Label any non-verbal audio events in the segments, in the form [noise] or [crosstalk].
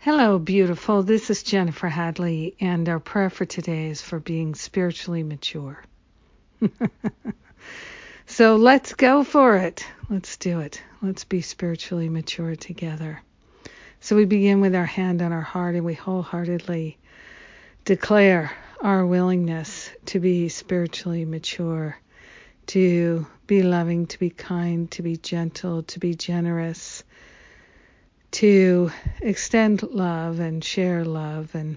Hello, beautiful. This is Jennifer Hadley, and our prayer for today is for being spiritually mature. [laughs] so let's go for it. Let's do it. Let's be spiritually mature together. So we begin with our hand on our heart and we wholeheartedly declare our willingness to be spiritually mature, to be loving, to be kind, to be gentle, to be generous to extend love and share love and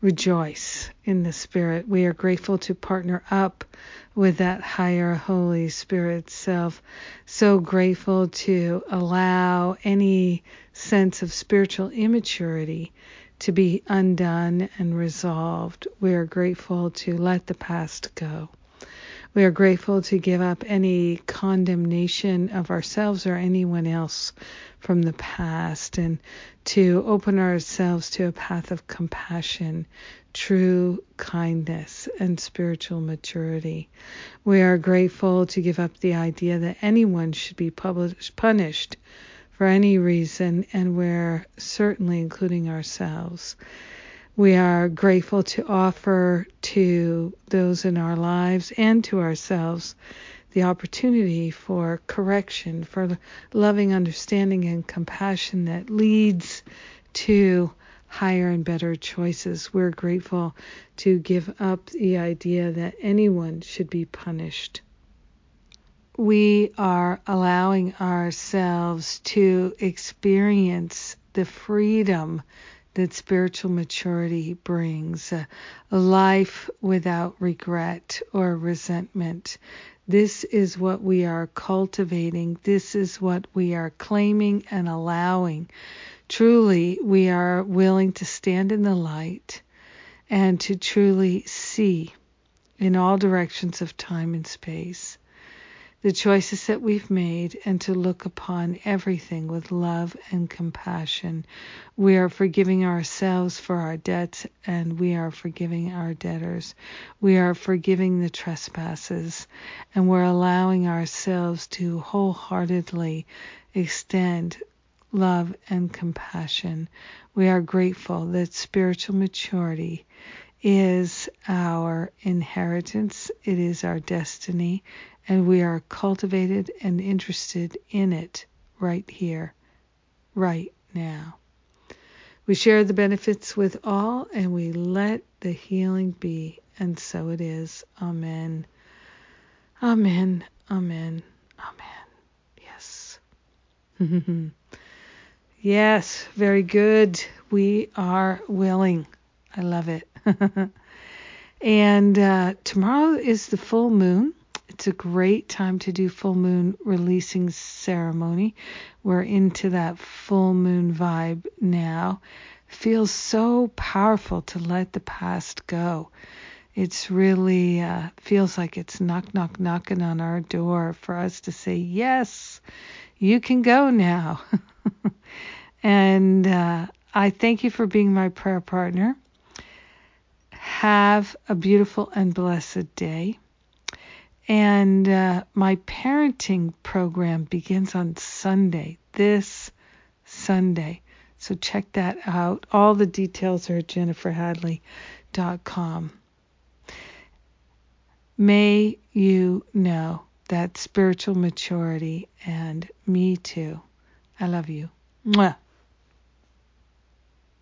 rejoice in the Spirit. We are grateful to partner up with that higher Holy Spirit self. So grateful to allow any sense of spiritual immaturity to be undone and resolved. We are grateful to let the past go. We are grateful to give up any condemnation of ourselves or anyone else from the past and to open ourselves to a path of compassion, true kindness, and spiritual maturity. We are grateful to give up the idea that anyone should be published, punished for any reason, and we're certainly including ourselves. We are grateful to offer to those in our lives and to ourselves the opportunity for correction, for loving understanding and compassion that leads to higher and better choices. We're grateful to give up the idea that anyone should be punished. We are allowing ourselves to experience the freedom that spiritual maturity brings a, a life without regret or resentment. This is what we are cultivating. This is what we are claiming and allowing. Truly, we are willing to stand in the light and to truly see in all directions of time and space the choices that we've made and to look upon everything with love and compassion. We are forgiving ourselves for our debts and we are forgiving our debtors. We are forgiving the trespasses and we're allowing ourselves to wholeheartedly extend love and compassion. We are grateful that spiritual maturity is our inheritance, it is our destiny, and we are cultivated and interested in it right here, right now. We share the benefits with all and we let the healing be, and so it is. Amen. Amen. Amen. Amen. Yes. [laughs] yes, very good. We are willing. I love it. [laughs] and uh, tomorrow is the full moon. It's a great time to do full moon releasing ceremony. We're into that full moon vibe now. Feels so powerful to let the past go. It's really uh, feels like it's knock knock knocking on our door for us to say yes, you can go now. [laughs] and uh, I thank you for being my prayer partner. Have a beautiful and blessed day. And uh, my parenting program begins on Sunday, this Sunday. So check that out. All the details are at jenniferhadley.com. May you know that spiritual maturity and me too. I love you. Mwah.